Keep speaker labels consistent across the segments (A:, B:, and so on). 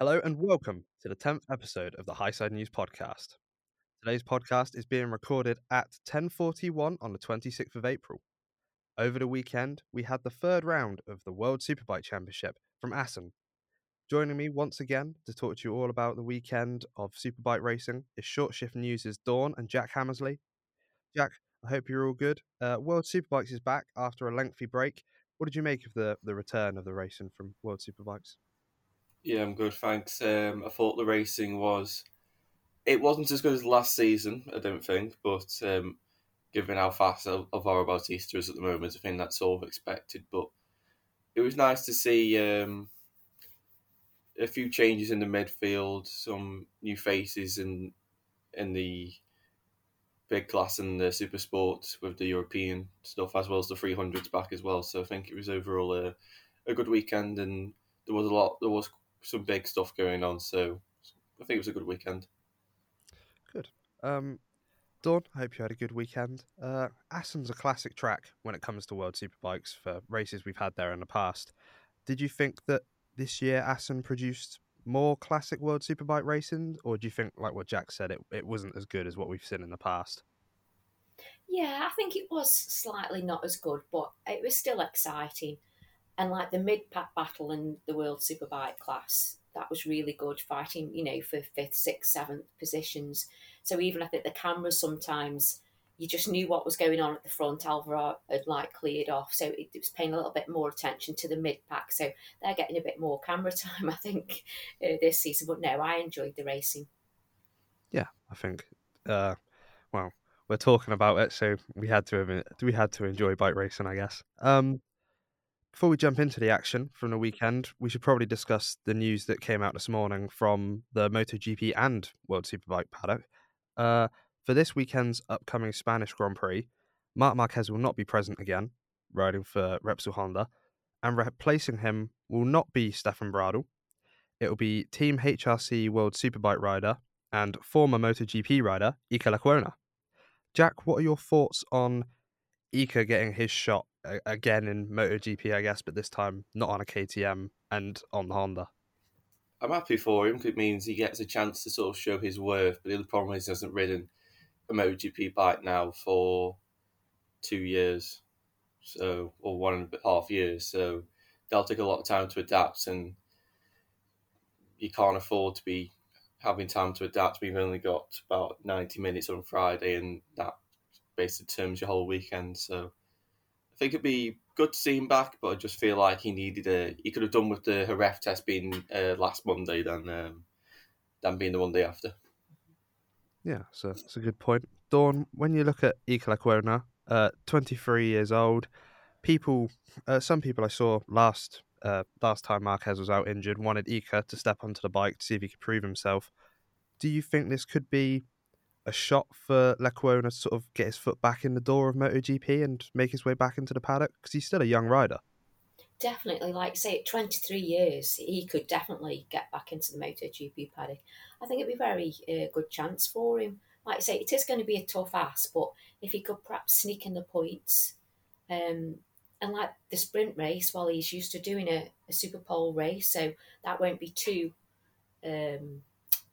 A: Hello and welcome to the 10th episode of the Highside News podcast. Today's podcast is being recorded at 10:41 on the 26th of April. Over the weekend, we had the third round of the World Superbike Championship from Assen. Joining me once again to talk to you all about the weekend of Superbike racing is Short Shift News' Dawn and Jack Hammersley. Jack, I hope you're all good. Uh, World Superbikes is back after a lengthy break. What did you make of the, the return of the racing from World Superbikes?
B: Yeah, I'm good, thanks. Um, I thought the racing was. It wasn't as good as last season, I don't think, but um, given how fast Alvaro Bautista is at the moment, I think that's all expected. But it was nice to see um, a few changes in the midfield, some new faces in in the big class and the super sports with the European stuff as well as the 300s back as well. So I think it was overall a, a good weekend and there was a lot there was some big stuff going on. So I think it was a good weekend.
A: Good. Um, Dawn, I hope you had a good weekend. Uh, Assen's a classic track when it comes to World Superbikes for races we've had there in the past. Did you think that this year Assen produced more classic World Superbike racing, or do you think, like what Jack said, it, it wasn't as good as what we've seen in the past?
C: Yeah, I think it was slightly not as good, but it was still exciting and like the mid pack battle in the World Superbike class, that was really good fighting, you know, for fifth, sixth, seventh positions. So even I think the cameras sometimes you just knew what was going on at the front. Alvaro had like cleared off, so it, was paying a little bit more attention to the mid pack. So they're getting a bit more camera time, I think, uh, this season. But no, I enjoyed the racing.
A: Yeah, I think. Uh, well, we're talking about it, so we had to we had to enjoy bike racing, I guess. Um, before we jump into the action from the weekend, we should probably discuss the news that came out this morning from the MotoGP and World Superbike paddock. Uh, for this weekend's upcoming Spanish Grand Prix, Marc Marquez will not be present again, riding for Repsol Honda, and replacing him will not be Stefan Bradl. It will be Team HRC World Superbike rider and former MotoGP rider Iker Lecuona. Jack, what are your thoughts on Iker getting his shot again in MotoGP, I guess, but this time not on a KTM and on Honda.
B: I'm happy for him because it means he gets a chance to sort of show his worth. But the other problem is he hasn't ridden a MotoGP bike now for two years, so or one and a half years. So they'll take a lot of time to adapt, and you can't afford to be having time to adapt. We've only got about ninety minutes on Friday, and that basically terms your whole weekend. So think it'd be good to see him back, but I just feel like he needed a. He could have done with the Jerez test being uh, last Monday than um, than being the Monday after.
A: Yeah, so that's a good point. Dawn, when you look at Iker Lecuona, uh, 23 years old, people, uh, some people I saw last uh, last time Marquez was out injured wanted Iker to step onto the bike to see if he could prove himself. Do you think this could be a shot for Lecuona to sort of get his foot back in the door of MotoGP and make his way back into the paddock? Because he's still a young rider.
C: Definitely, like say, at 23 years, he could definitely get back into the MotoGP paddock. I think it'd be a very uh, good chance for him. Like I say, it is going to be a tough ask, but if he could perhaps sneak in the points, um, and like the sprint race, while he's used to doing a, a Super Pole race, so that won't be too um,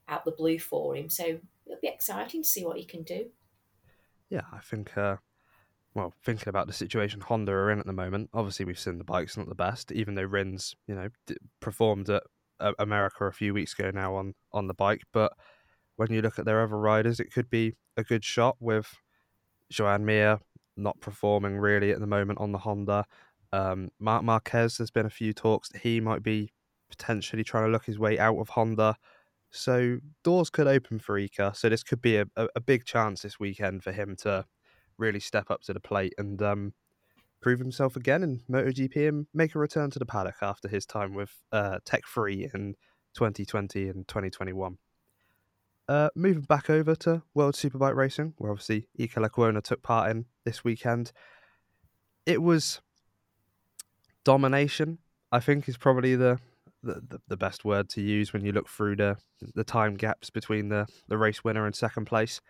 C: out the blue for him. So it'll be exciting to see what he can do.
A: Yeah, I think. Uh, well, thinking about the situation Honda are in at the moment, obviously we've seen the bike's not the best. Even though Rins, you know, d- performed at uh, America a few weeks ago now on on the bike, but when you look at their other riders, it could be a good shot with Joan Mir not performing really at the moment on the Honda. Um, Marc Marquez, there's been a few talks that he might be potentially trying to look his way out of Honda. So doors could open for Iker. So this could be a, a, a, big chance this weekend for him to really step up to the plate and um, prove himself again in MotoGP and make a return to the paddock after his time with uh, Tech3 in 2020 and 2021. Uh, moving back over to World Superbike Racing, where obviously Iker Lecuona took part in this weekend. It was domination, I think, is probably the the, the, best word to use when you look through the the time gaps between the, the race winner and second place.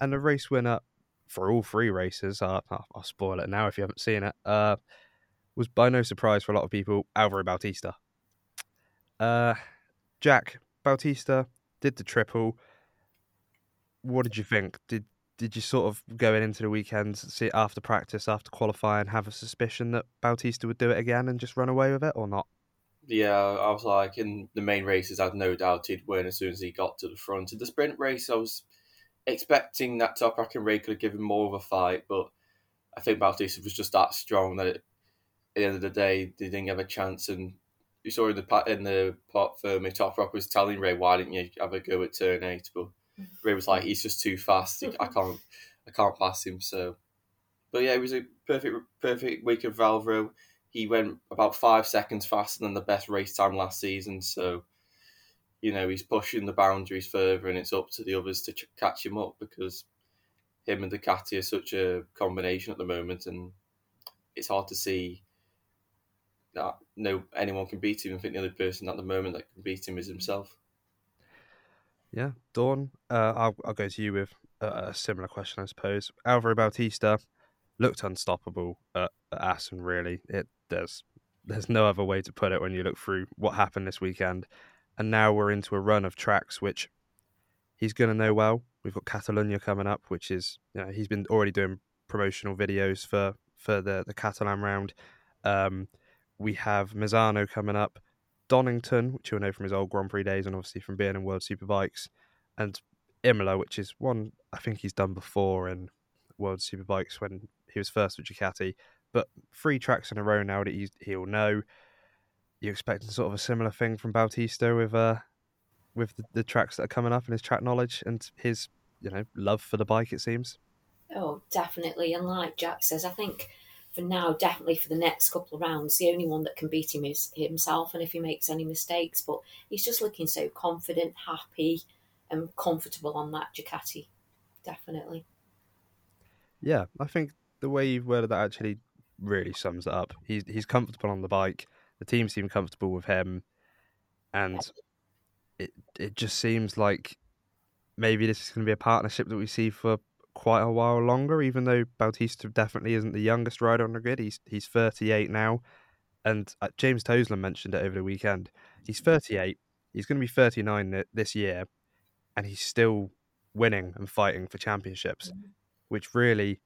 A: And the race winner for all three races, uh, I'll spoil it now if you haven't seen it, uh, was by no surprise for a lot of people, Alvaro Bautista. Uh, Jack Bautista did the triple. What did you think? Did did you sort of going into the weekend, see after practice, after qualifying, have a suspicion that Bautista would do it again and just run away with it, or not?
B: Yeah, I was like in the main races, I had no doubt he'd win as soon as he got to the front. In the sprint race, I was expecting that Top Toprak and Rea could have given more of a fight, but I think Bautista was just that strong that it, at the end of the day, they didn't have a chance. And you saw in the in the parc fermé, Toprak was telling Rea, "Why didn't you have a go at turn eight? But Rea was like, "He's just too fast. I can't, I can't pass him." So, but yeah, it was a perfect, perfect week of Valvero. He went about five seconds faster than the best race time last season. So, you know, he's pushing the boundaries further, and it's up to the others to ch- catch him up because him and Ducati are such a combination at the moment, and it's hard to see that no anyone can beat him. I think the only person at the moment that can beat him is himself.
A: Yeah, Dawn. Uh, I'll I'll go to you with a, a similar question, I suppose. Alvaro Bautista looked unstoppable at, at Assen. Really, it there's there's no other way to put it when you look through what happened this weekend, and now we're into a run of tracks which he's going to know well. We've got Catalonia coming up, which is you know he's been already doing promotional videos for for the the Catalan round. Um, we have Misano coming up, Donington, which you'll know from his old Grand Prix days, and obviously from being in World Superbikes, and Imola, which is one I think he's done before in World Superbikes when he was first with Ducati. But three tracks in a row now that he's, he'll know. You expecting sort of a similar thing from Bautista with uh with the, the tracks that are coming up and his track knowledge and his you know love for the bike. It seems.
C: Oh, definitely. And like Jack says, I think for now, definitely for the next couple of rounds, the only one that can beat him is himself. And if he makes any mistakes, but he's just looking so confident, happy, and comfortable on that Ducati. Definitely.
A: Yeah, I think the way you've worded that actually really sums it up. He's he's comfortable on the bike. The team seem comfortable with him, and it it just seems like maybe this is going to be a partnership that we see for quite a while longer. Even though Bautista definitely isn't the youngest rider on the grid, he's he's 38 now, and uh, James Toseland mentioned it over the weekend. He's 38. He's going to be 39 this year, and he's still winning and fighting for championships, mm-hmm. which really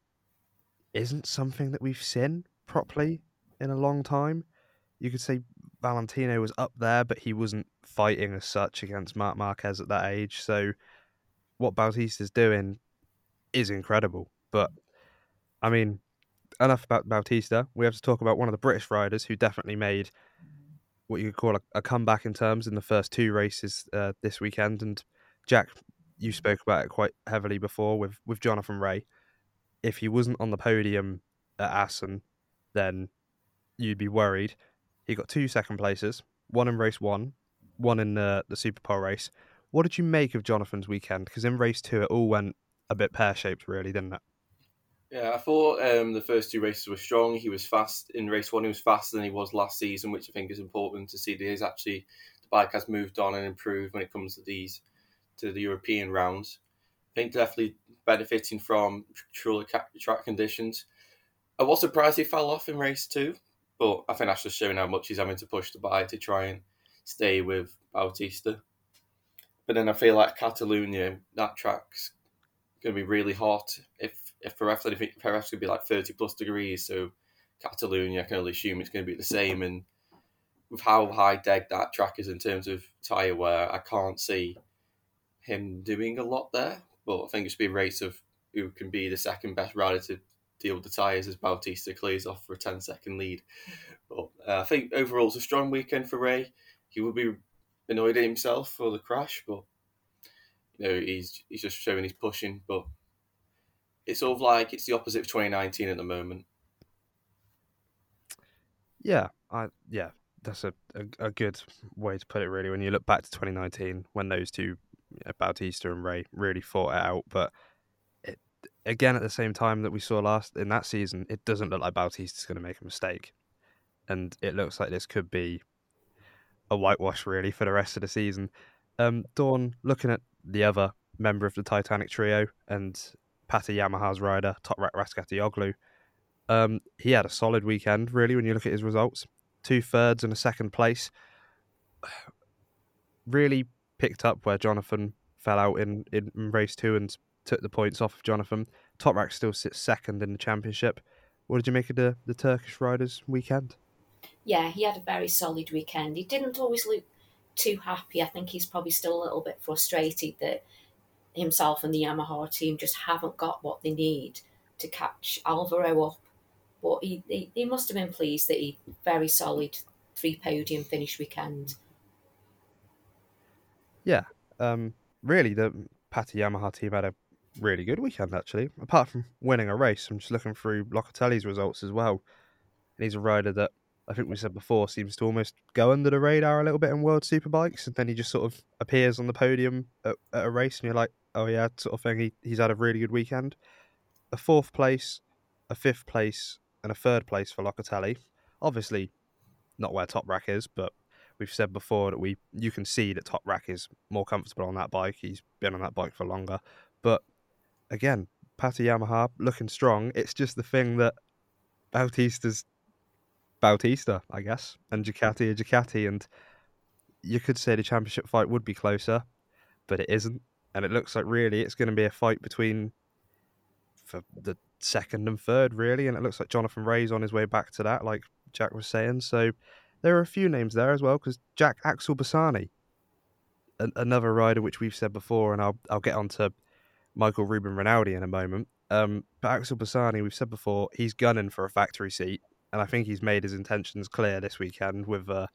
A: isn't something that we've seen properly in a long time. You could say Valentino was up there, but he wasn't fighting as such against Marc Marquez at that age. So what Bautista's doing is incredible. But I mean, enough about Bautista. We have to talk about one of the British riders who definitely made what you could call a, a comeback in terms in the first two races uh, this weekend. And Jack, you spoke about it quite heavily before with with Jonathan Rea if he wasn't on the podium at Assen, then you'd be worried. He got two second places, one in race one, one in the, the Super Pole race. What did you make of Jonathan's weekend? Because in race two, it all went a bit pear shaped, really, didn't it?
B: Yeah, I thought um, the first two races were strong. He was fast in race one. He was faster than he was last season, which I think is important to see. That he's actually the bike has moved on and improved when it comes to these to the European rounds. I think definitely benefiting from truly track conditions. I was surprised he fell off in race two, but I think that's just showing how much he's having to push the bike to try and stay with Bautista. But then I feel like Catalonia, that track's going to be really hot. If if I think Jerez could be like 30 plus degrees, so Catalonia, I can only assume it's going to be the same. And with how high deck that track is in terms of tyre wear, I can't see him doing a lot there. But I think it should be a race of who can be the second best rider to deal with the tyres as Bautista clears off for a 10 second lead. But uh, I think overall it's a strong weekend for Rea. He will be annoyed at himself for the crash, but you know he's he's just showing he's pushing. But it's sort of like it's the opposite of 2019 at the moment.
A: Yeah, I yeah, that's a, a, a good way to put it. Really, when you look back to 2019, when those two Bautista and Rea really fought it out. But it, again, at the same time that we saw last in that season, it doesn't look like Bautista's going to make a mistake, and it looks like this could be a whitewash really for the rest of the season. Um, Dawn, looking at the other member of the Titanic trio and Pata Yamaha's rider, Toprak Razgatlioglu, um, he had a solid weekend really when you look at his results. Two thirds and a second place really picked up where Jonathan fell out in, in, race two and took the points off of Jonathan. Toprak still sits second in the championship. What did you make of the, the Turkish riders weekend?
C: Yeah, he had a very solid weekend. He didn't always look too happy. I think he's probably still a little bit frustrated that himself and the Yamaha team just haven't got what they need to catch Alvaro up. But he, he, he must have been pleased that he very solid three podium finish weekend.
A: Yeah, um, really, the Pata Yamaha team had a really good weekend actually. Apart from winning a race, I'm just looking through Locatelli's results as well. And he's a rider that I think we said before seems to almost go under the radar a little bit in World Superbikes, and then he just sort of appears on the podium at, at a race, and you're like, oh yeah, sort of thing. He, he's had a really good weekend. A fourth place, a fifth place, and a third place for Locatelli. Obviously, not where Toprak is, but we've said before that we you can see that Toprak is more comfortable on that bike. He's been on that bike for longer, but again, Pata Yamaha looking strong. It's just the thing that Bautista's Bautista, I guess, and Ducati are Ducati, and you could say the championship fight would be closer, but it isn't, and it looks like really it's going to be a fight between for the second and third, really, and it looks like Jonathan Rea's on his way back to that, like Jack was saying. So there are a few names there as well, because Jack Axel Bassani, another rider which we've said before, and I'll I'll get onto Michael Ruben Rinaldi in a moment. Um, but Axel Bassani, we've said before, he's gunning for a factory seat and I think he's made his intentions clear this weekend with a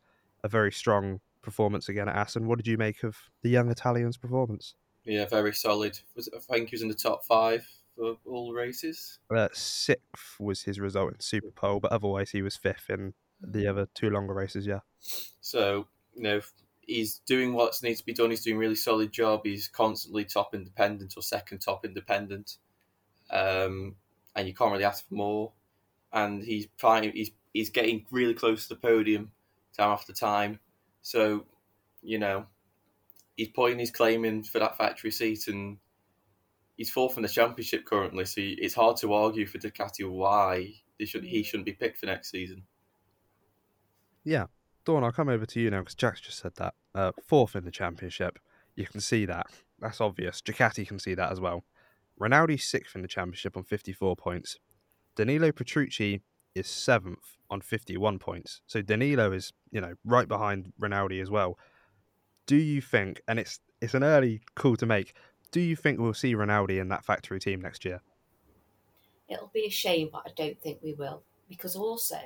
A: very strong performance again at Assen. What did you make of the young Italian's performance?
B: Yeah, very solid. Was it, I think he was in the top five for all races.
A: Uh, sixth was his result in Super Pole, but otherwise he was fifth in the other two longer races. Yeah.
B: So you know he's doing what needs to be done. He's doing a really solid job. He's constantly top independent or second top independent, um, and you can't really ask for more and he's trying. He's he's getting really close to the podium time after time. So, you know, he's putting his claim in for that factory seat, and he's fourth in the championship currently. So it's hard to argue for Ducati why they should he shouldn't be picked for next season.
A: Yeah, Dawn, I'll come over to you now because Jack's just said that. Uh, fourth in the championship, you can see that. That's obvious. Ducati can see that as well. Rinaldi's sixth in the championship on 54 points. Danilo Petrucci is seventh on 51 points. So Danilo is, you know, right behind Rinaldi as well. Do you think, and it's it's an early call to make, do you think we'll see Rinaldi in that factory team next year?
C: It'll be a shame, but I don't think we will. Because also,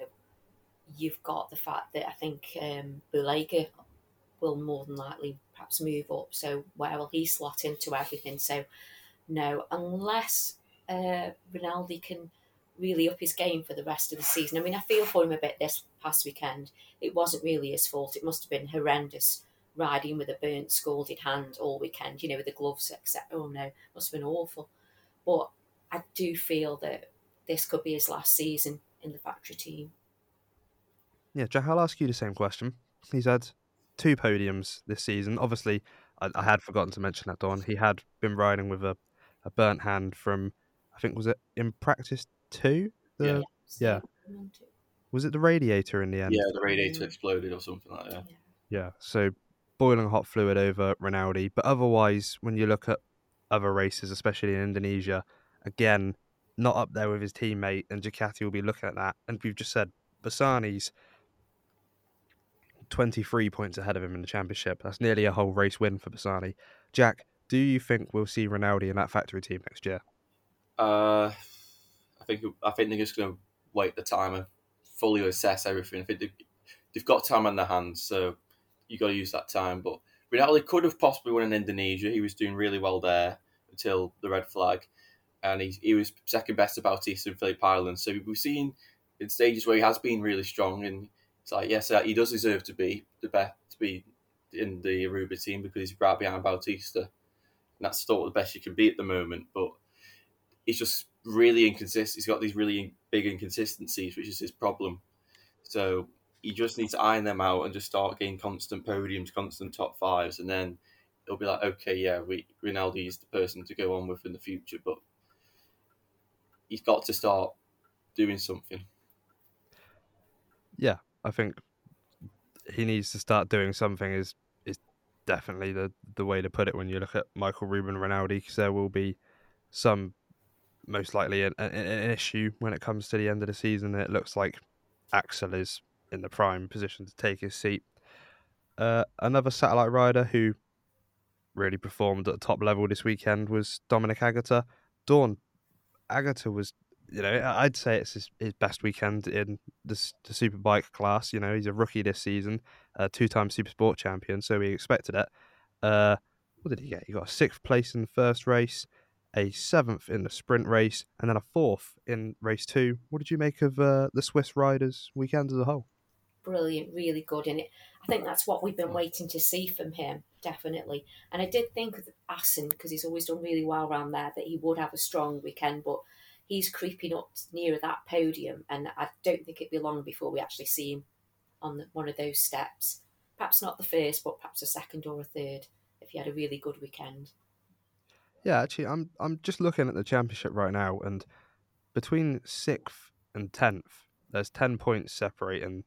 C: you've got the fact that I think um, Bulega will more than likely perhaps move up. So where will he slot into everything? So no, unless uh, Rinaldi can really up his game for the rest of the season. I mean, I feel for him a bit this past weekend. It wasn't really his fault. It must have been horrendous riding with a burnt, scalded hand all weekend, you know, with the gloves, etc. Oh no, must have been awful. But I do feel that this could be his last season in the factory team.
A: Yeah, Jack, I'll ask you the same question. He's had two podiums this season. Obviously, I, I had forgotten to mention that, Dawn. He had been riding with a, a burnt hand from, I think, was it in practice two? The, yeah. yeah. Was it the radiator in the end?
B: Yeah, the radiator exploded or something like that.
A: Yeah. So boiling hot fluid over Rinaldi. But otherwise, when you look at other races, especially in Indonesia, again, not up there with his teammate, and Ducati will be looking at that. And we've just said Bassani's 23 points ahead of him in the championship. That's nearly a whole race win for Bassani. Jack, do you think we'll see Rinaldi in that factory team next year?
B: Uh, I think I think they're just going to wait the time and fully assess everything. I think they've, they've got time on their hands, so you got to use that time. But Rinaldi could have possibly won in Indonesia. He was doing really well there until the red flag, and he, he was second best to Bautista and Phillip Island. So we've seen in stages where he has been really strong, and it's like yes, he does deserve to be the best to be in the Aruba team because he's right behind Bautista, and that's sort of the best you can be at the moment. But he's just really inconsistent. He's got these really big inconsistencies, which is his problem. So he just needs to iron them out and just start getting constant podiums, constant top fives, and then it'll be like, okay, yeah, we, Rinaldi is the person to go on with in the future, but he's got to start doing something.
A: Yeah, I think he needs to start doing something. Is is definitely the the way to put it when you look at Michael Ruben Rinaldi, because there will be some most likely an, an, an, issue when it comes to the end of the season. It looks like Axel is in the prime position to take his seat. Uh, another satellite rider who really performed at the top level this weekend was Dominique Aegerter. Dawn Aegerter was, you know, I'd say it's his, his best weekend in the, the superbike class. You know, he's a rookie this season, a two-time super sport champion, so we expected it. Uh, what did he get? He got a sixth place in the first race, a seventh in the sprint race, and then a fourth in race two. What did you make of uh, the Swiss riders weekend as a whole?
C: Brilliant, really good in it. I think that's what we've been waiting to see from him, definitely. And I did think of Assen, because he's always done really well around there, that he would have a strong weekend, but he's creeping up nearer that podium, and I don't think it'd be long before we actually see him on the, one of those steps. Perhaps not the first, but perhaps a second or a third if he had a really good weekend.
A: Yeah, actually, I'm I'm just looking at the championship right now, and between sixth and tenth, there's ten points separating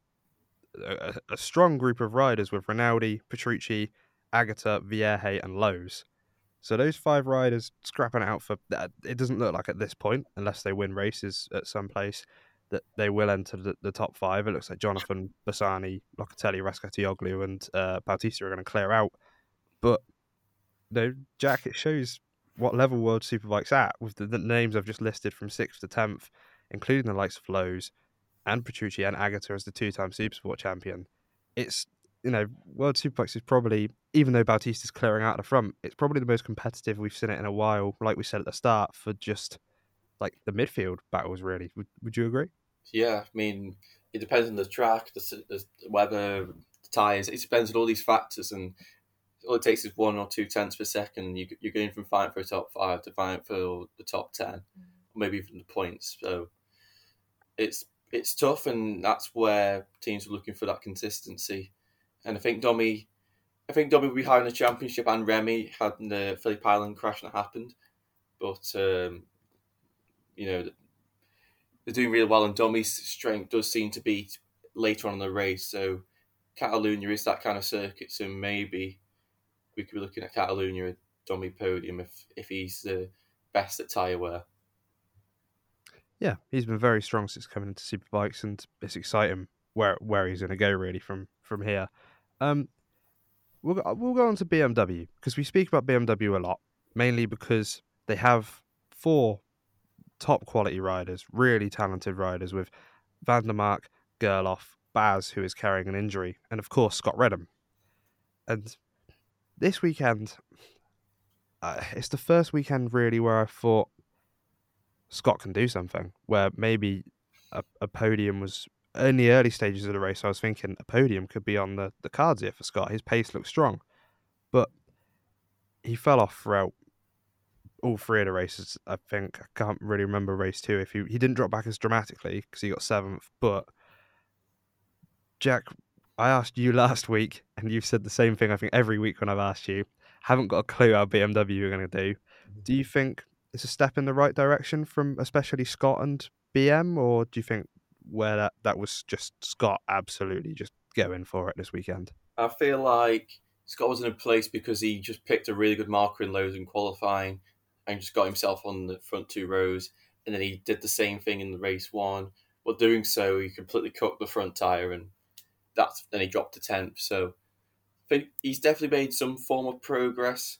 A: a, a, strong group of riders with Rinaldi, Petrucci, Aegerter, Vierge, and Lowes. So those five riders scrapping out for that. It doesn't look like at this point, unless they win races at some place, that they will enter the, the top five. It looks like Jonathan Bassani, Locatelli, Razgatlioglu, and uh, Bautista are going to clear out. But no, Jack, it shows what level World Superbike's at with the, the, names I've just listed from sixth to tenth, including the likes of Lowes and Petrucci and Aegerter as the two-time Supersport champion. It's you know World Superbikes is probably even though Bautista's clearing out the front, it's probably the most competitive we've seen it in a while. Like we said at the start, for just like the midfield battles, really. Would Would you agree?
B: Yeah, I mean, it depends on the track, the, the weather, the tires. It depends on all these factors, and all it takes is one or two tenths per second. You, you're going from fighting for a top five to fighting for the top ten, mm. maybe even the points. So it's it's tough, and that's where teams are looking for that consistency. And I think Domi, I think Domi will be high in the championship, and Remy had the Phillip Island crash that happened, but um, you know they're doing really well, and Domi's strength does seem to be later on in the race. So Catalunya is that kind of circuit, so maybe we could be looking at Catalunya at Domi podium if if he's the best at tyre wear.
A: Yeah, he's been very strong since coming into superbikes, and it's exciting where where he's going to go really from from here. Um, we'll we'll go on to BMW because we speak about BMW a lot, mainly because they have four top quality riders, really talented riders with Van der Mark, der Mark, Gerloff, Baz, who is carrying an injury, and of course Scott Redding. And this weekend, uh, it's the first weekend really where I thought Scott can do something. Where maybe a, a, podium was in the early stages of the race. I was thinking a podium could be on the, the cards here for Scott. His pace looks strong, but he fell off throughout all three of the races. I think I can't really remember race two. If he he didn't drop back as dramatically because he got seventh, but Jack I asked you last week, and you've said the same thing. I think every week when I've asked you, haven't got a clue how BMW are going to do. Do you think it's a step in the right direction from especially Scott and BM, or do you think where that that was just Scott absolutely just going for it this weekend?
B: I feel like Scott was in a place because he just picked a really good marker in Lowes in qualifying and just got himself on the front two rows, and then he did the same thing in the race one. But doing so, he completely cooked the front tire and that's then he dropped to tenth. So I think he's definitely made some form of progress.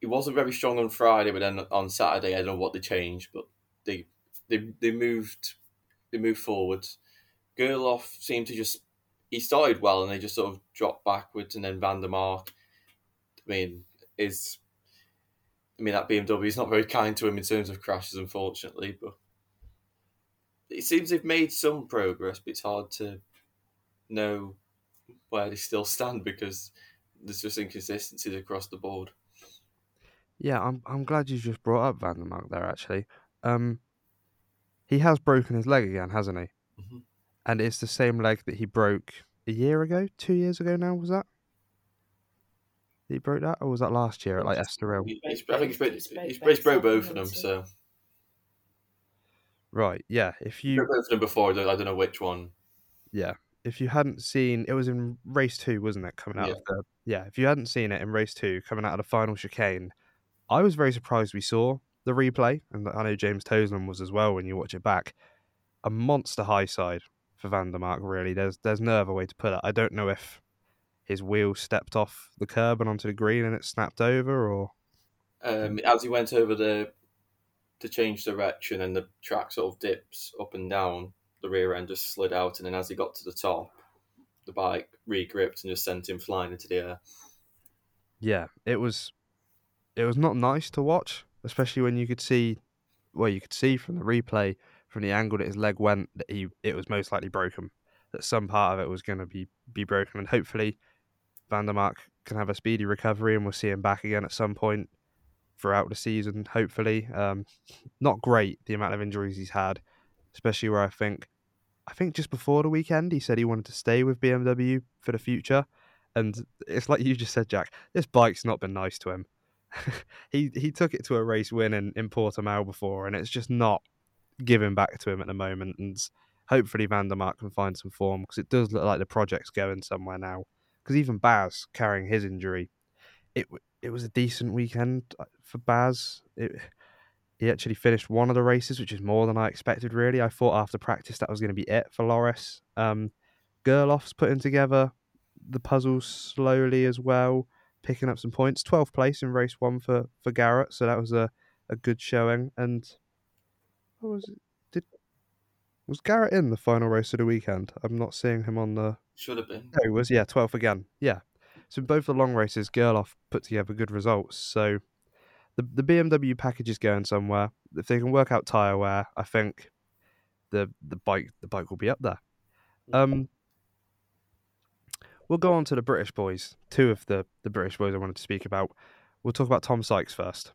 B: He wasn't very strong on Friday, but then on Saturday I don't know what they changed, but they they they moved they moved forward. Gerloff seemed to just he started well and they just sort of dropped backwards, and then Van der Mark. I mean, is I mean that BMW is not very kind to him in terms of crashes, unfortunately, but it seems they've made some progress, but it's hard to know where they still stand because there's just inconsistencies across the board.
A: Yeah, I'm I'm glad you just brought up Van der Mark there. Actually, um, he has broken his leg again, hasn't he? Mm-hmm. And it's the same leg that he broke a year ago, two years ago now. Was that? He broke that, or was that last year at like Estoril?
B: I think he's broke, he's, he's broke both of them. So
A: right, yeah. If you
B: both of them before, I don't know which one.
A: Yeah, if you hadn't seen, it was in race two, wasn't it? Coming out
B: Yeah.
A: of the yeah, if you hadn't seen it in race two, coming out of the final chicane, I was very surprised we saw the replay, and I know James Toseland was as well when you watch it back. A monster high side for Van der Mark, really. There's there's no other way to put it. I don't know if his wheel stepped off the curb and onto the green and it snapped over, or
B: Um, as he went over the to change direction and the track sort of dips up and down, the rear end just slid out, and then as he got to the top, the bike regripped and just sent him flying into the air.
A: yeah, it was it was not nice to watch, especially when you could see well, you could see from the replay from the angle that his leg went that he it was most likely broken. That some part of it was going to be be broken, and hopefully Van der Mark can have a speedy recovery, and we'll see him back again at some point throughout the season. Hopefully, um, not great the amount of injuries he's had, especially where I think I think just before the weekend he said he wanted to stay with BMW for the future, and it's like you just said, Jack. This bike's not been nice to him. he he took it to a race win in, in Portimao before, and it's just not giving back to him at the moment. And hopefully Van der Mark can find some form because it does look like the project's going somewhere now. Because even Baz carrying his injury, it it was a decent weekend uh, for Baz. It, he actually finished one of the races, which is more than I expected. Really, I thought after practice that was going to be it for Loris. Um, Gerloff's putting together the puzzles slowly as well, picking up some points. 12th place in race one for, for Garrett, so that was a, a good showing. And what was it? Did was Garrett in the final race of the weekend? I'm not seeing him on the.
B: Should have been.
A: No, he was yeah, 12th again. Yeah. So in both the long races, Gerloff put together good results. So the the BMW package is going somewhere. If they can work out tyre wear, I think the the bike the bike will be up there. Um, we'll go on to the British boys. Two of the the British boys I wanted to speak about. We'll talk about Tom Sykes first,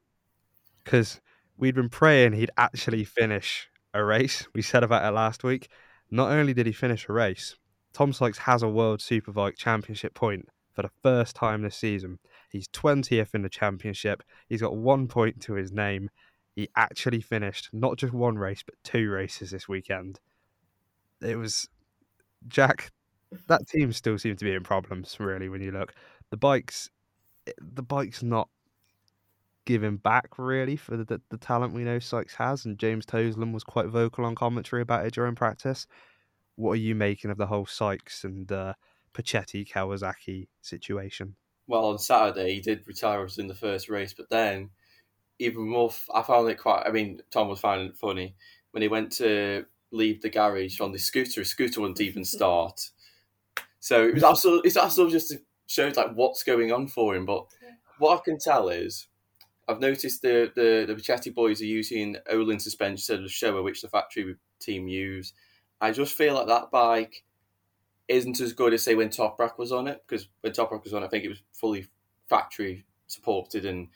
A: because we'd been praying he'd actually finish a race. We said about it last week. Not only did he finish a race, Tom Sykes has a World Superbike Championship point for the first time this season. He's 20th in the championship. He's got one point to his name. He actually finished not just one race, but two races this weekend. It was Jack. That team still seemed to be in problems, really. When you look, the bikes, the bike's not giving back really for the, the talent we know Sykes has, and James Toseland was quite vocal on commentary about it during practice. What are you making of the whole Sykes and uh, Puccetti Kawasaki situation?
B: Well, on Saturday he did retire us in the first race, but then even more, f- I found it quite. I mean, Tom was finding it funny when he went to leave the garage on the scooter. His scooter wouldn't even start. So it was also it's also just shows like what's going on for him. But what I can tell is I've noticed the the the Puccetti boys are using Öhlins suspension instead of Showa, which the factory team use. I just feel like that bike isn't as good as say when Toprak was on it because when Toprak was on, it, I think it was fully factory supported and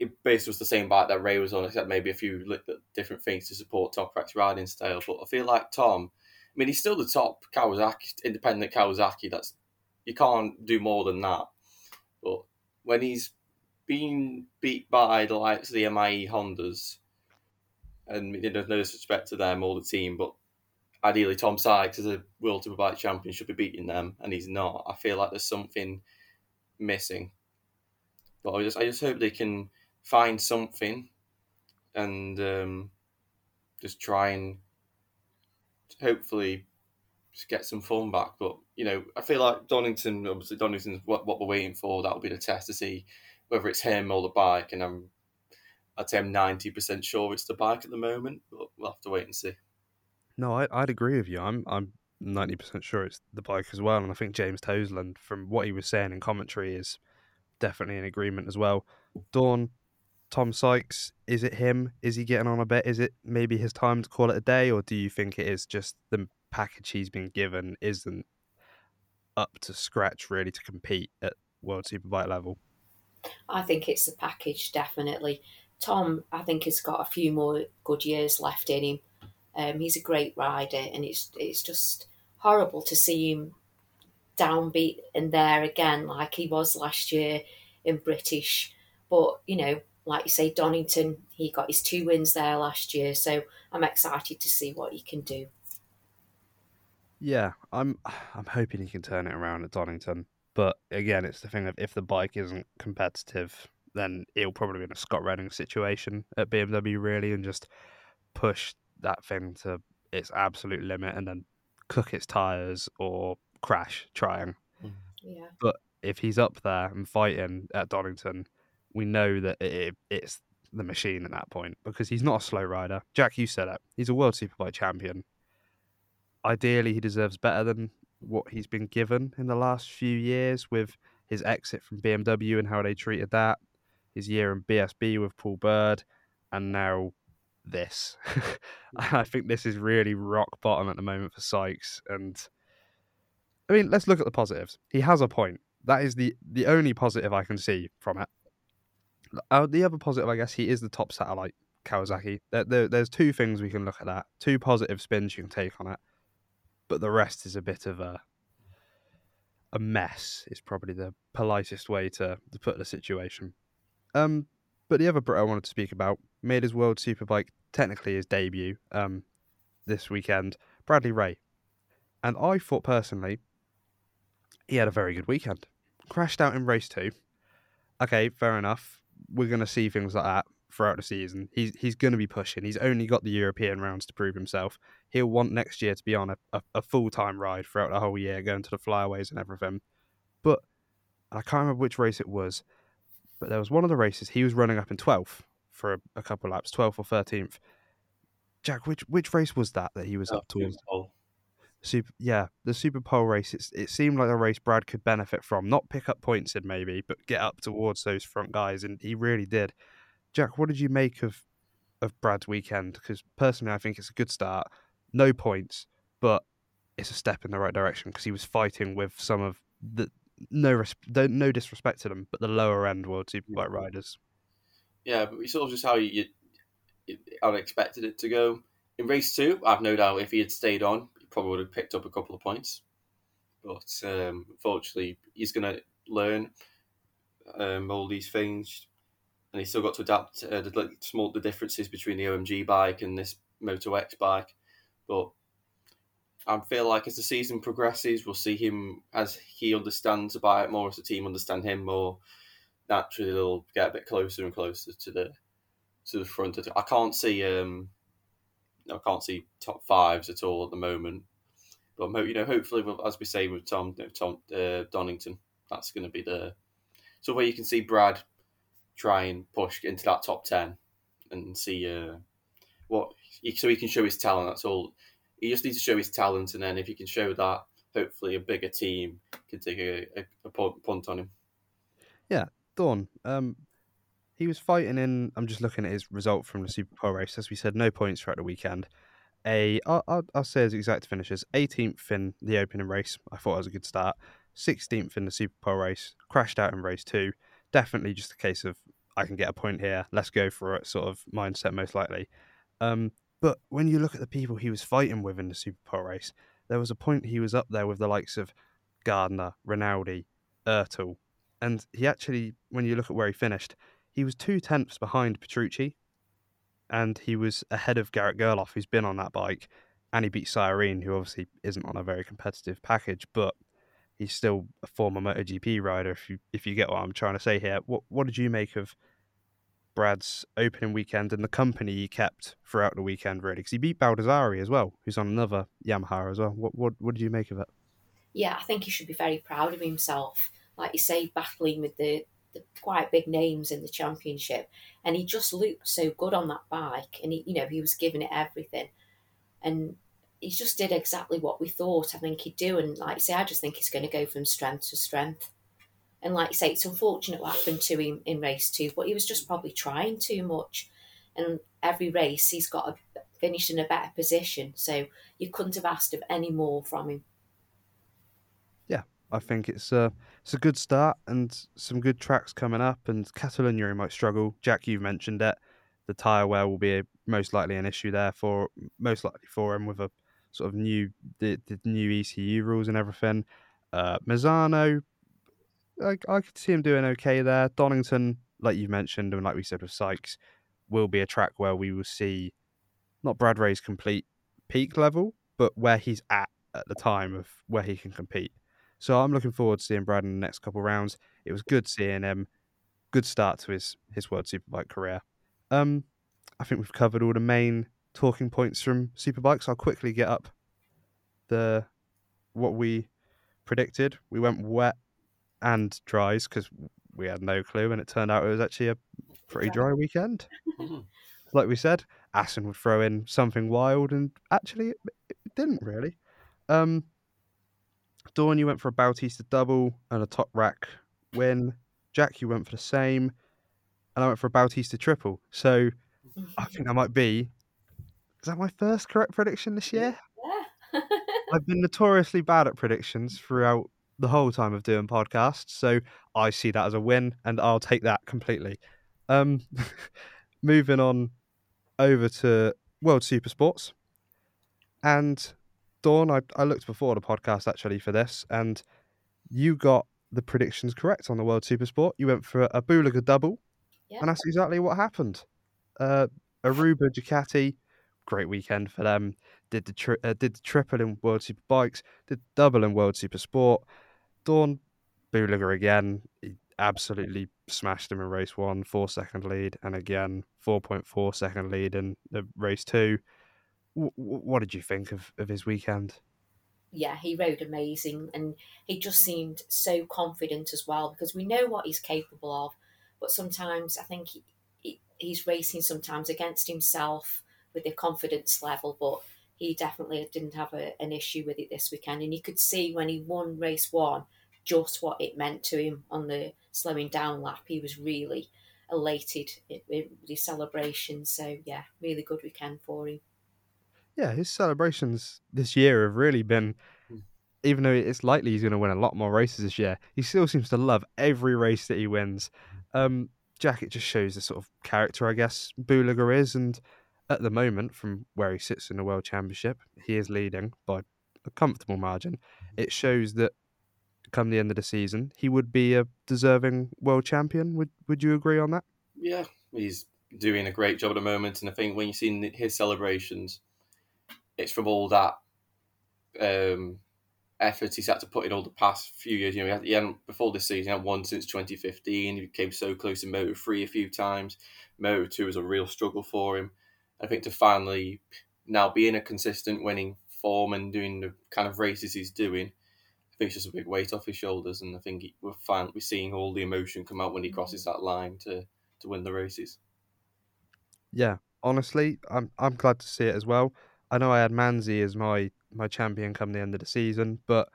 B: it basically was the same bike that Rea was on, except maybe a few different things to support Toprak's riding style. But I feel like Tom, mean, he's still the top Kawasaki, independent Kawasaki. That's you can't do more than that. But when he's being beat by the likes of the MIE Hondas, and you know, no disrespect to them or the team, but ideally Tom Sykes as a World Superbike champion should be beating them, and he's not. I feel like there's something missing. But I just I just hope they can find something and um, just try and hopefully get some form back. But you know, I feel like Donington, obviously Donington's what, what we're waiting for. That'll be the test to see whether it's him or the bike. And I'm, I'd say I'm ninety percent sure it's the bike at the moment, but we'll have to wait and see.
A: No, I, I'd agree with you. I'm I'm ninety percent sure it's the bike as well, and I think James Toseland, from what he was saying in commentary, is definitely in agreement as well. Dawn, Tom Sykes, is it him? Is he getting on a bit? Is it maybe his time to call it a day, or do you think it is just the package he's been given isn't up to scratch really to compete at World Superbike level?
C: I think it's the package, definitely. Tom, I think, has got a few more good years left in him. Um, he's a great rider, and it's it's just horrible to see him downbeat and there again, like he was last year in British. But you know, like you say, Donington, he got his two wins there last year, so I'm excited to see what he can do.
A: Yeah, I'm I'm hoping he can turn it around at Donington. But again, it's the thing of if the bike isn't competitive, then it'll probably be in a Scott Redding situation at BMW really and just push that thing to its absolute limit and then cook its tires or crash trying. Mm.
C: Yeah.
A: But if he's up there and fighting at Donington, we know that it, it's the machine at that point because he's not a slow rider. Jack, you said it. He's a world superbike champion. Ideally, he deserves better than what he's been given in the last few years with his exit from BMW and how they treated that, his year in BSB with Paul Bird, and now this. I think this is really rock bottom at the moment for Sykes. And I mean, let's look at the positives. He has a point. That is the the only positive I can see from it. Uh, the other positive, I guess, he is the top satellite Kawasaki. There, there, there's two things we can look at that. Two positive spins you can take on it, but the rest is a bit of a a mess. Is probably the politest way to, to put the situation. Um, but the other Brit I wanted to speak about made his World Superbike technically his debut um, this weekend, Bradley Ray. And I thought personally, he had a very good weekend. Crashed out in race two. Okay, fair enough. We're going to see things like that throughout the season. He's he's going to be pushing. He's only got the European rounds to prove himself. He'll want next year to be on a, a, a full time ride throughout the whole year, going to the flyaways and everything. But I can't remember which race it was, but there was one of the races he was running up in 12th for a, a couple laps, 12th or 13th. Jack, which which race was that that he was
B: Oh,
A: up towards?
B: Paul.
A: Super, yeah, the Super Pole race. It's, it seemed like a race Brad could benefit from, not pick up points in maybe, but get up towards those front guys, and he really did. Jack, what did you make of of Brad's weekend? Because personally, I think it's a good start. No points, but it's a step in the right direction because he was fighting with some of the no res- don't- no disrespect to them, but the lower end World Superbike mm-hmm. riders.
B: Yeah, but we of just how you, you I expected it to go. In race two, I've no doubt if he had stayed on, probably would have picked up a couple of points. But um, unfortunately, he's going to learn um, all these things, and he's still got to adapt uh, the like, small the differences between the OMG bike and this Moto X bike. But I feel like as the season progresses, we'll see him as he understands the bike more, as the team understand him more. Naturally, they'll get a bit closer and closer to the to the front. I can't see um, I can't see top fives at all at the moment. But you know, hopefully, as we say with Tom, Tom uh, Donington, that's going to be the so where you can see Brad try and push into that top ten and see uh, what so he can show his talent. That's all. He just needs to show his talent, and then if he can show that, hopefully a bigger team can take a, a, a punt punt on him.
A: Yeah, Dawn, um, he was fighting in. I'm just looking at his result from the Super Pole race. As we said, no points throughout the weekend. A, I'll, I'll, say his exact finishes: 18th in the opening race. I thought it was a good start. 16th in the Super Pole race. Crashed out in race two. Definitely just a case of I can get a point here. Let's go for it. Sort of mindset, most likely. Um, but when you look at the people he was fighting with in the Super Pole race, there was a point he was up there with the likes of Gardner, Rinaldi, Oettl, and he actually, when you look at where he finished, he was two tenths behind Petrucci, and he was ahead of Garrett Gerloff, who's been on that bike, and he beat Syahrin, who obviously isn't on a very competitive package, but he's still a former MotoGP rider. If you if you get what I'm trying to say here, what what did you make of Brad's opening weekend and the company he kept throughout the weekend? Really, because he beat Baldassarri as well, who's on another Yamaha as well. What what what did you make of it?
C: yeah, I think he should be very proud of himself. Like you say, battling with the, quite big names in the championship, and he just looked so good on that bike, and he, you know, he was giving it everything, and he just did exactly what we thought. I think he'd do, and like say, I just think he's going to go from strength to strength. And like say, it's unfortunate what happened to him in race two, but he was just probably trying too much. And every race, he's got a finished in a better position, so you couldn't have asked of any more from him.
A: I think it's a it's a good start and some good tracks coming up. And Catalonia might struggle. Jack, you've mentioned it. The tyre wear will be a, most likely an issue there for most likely for him with a sort of new the, the new ECU rules and everything. Uh, Misano, I, I could see him doing okay there. Donington, like you've mentioned, and like we said with Sykes, will be a track where we will see not Brad Ray's complete peak level, but where he's at at the time of where he can compete. So I'm looking forward to seeing Brad in the next couple of rounds. It was good seeing him. Good start to his his World Superbike career. Um, I think we've covered all the main talking points from Superbikes. I'll quickly get up the what we predicted. We went wet and dries because we had no clue, and it turned out it was actually a pretty dry weekend. Like we said, Assen would throw in something wild, and actually it, it didn't really. Um, Dawn, you went for a Bautista double and a Toprak win. Jack, you went for the same, and I went for a Bautista triple. So I think that might be. Is that my first correct prediction this year?
C: Yeah.
A: I've been notoriously bad at predictions throughout the whole time of doing podcasts, so I see that as a win, and I'll take that completely. Um, moving on over to World Super Sports, and Dawn, I, I looked before the podcast actually for this, and you got the predictions correct on the World Super Sport. You went for a Bulega double,
C: Yeah.
A: and that's exactly what happened. Uh, Aruba Ducati, great weekend for them. Did the tri- uh, did the triple in World Super Bikes, did double in World Super Sport. Dawn Bulega again, he absolutely smashed him in race one, four second lead, and again 4.4 second lead in the race two. What did you think of, of his weekend?
C: yeah, he rode amazing and he just seemed so confident as well because we know what he's capable of. But sometimes I think he, he, he's racing sometimes against himself with the confidence level, but he definitely didn't have a, an issue with it this weekend. And you could see when he won race one just what it meant to him on the slowing down lap. He was really elated with the celebration. So, yeah, really good weekend for him.
A: Yeah, his celebrations this year have really been,
B: Mm.
A: even though it's likely he's going to win a lot more races this year, he still seems to love every race that he wins. Um, Jack, it just shows the sort of character, I guess, Bulega is. And at the moment, from where he sits in the World Championship, he is leading by a comfortable margin. It shows that come the end of the season, he would be a deserving world champion. Would Would you agree on that?
B: Yeah, he's doing a great job at the moment, and I think when you've seen his celebrations, it's from all that um, effort he's had to put in all the past few years. You know, he, had, he hadn't before this season, he had one since 2015. He came so close in Moto 3 a few times. Moto 2 was a real struggle for him. I think to finally now be in a consistent winning form and doing the kind of races he's doing, I think it's just a big weight off his shoulders. And I think he, we're finally seeing all the emotion come out when he crosses that line to, to win the races.
A: Yeah, honestly, I'm I'm glad to see it as well. I know I had Manzi as my my champion come the end of the season, but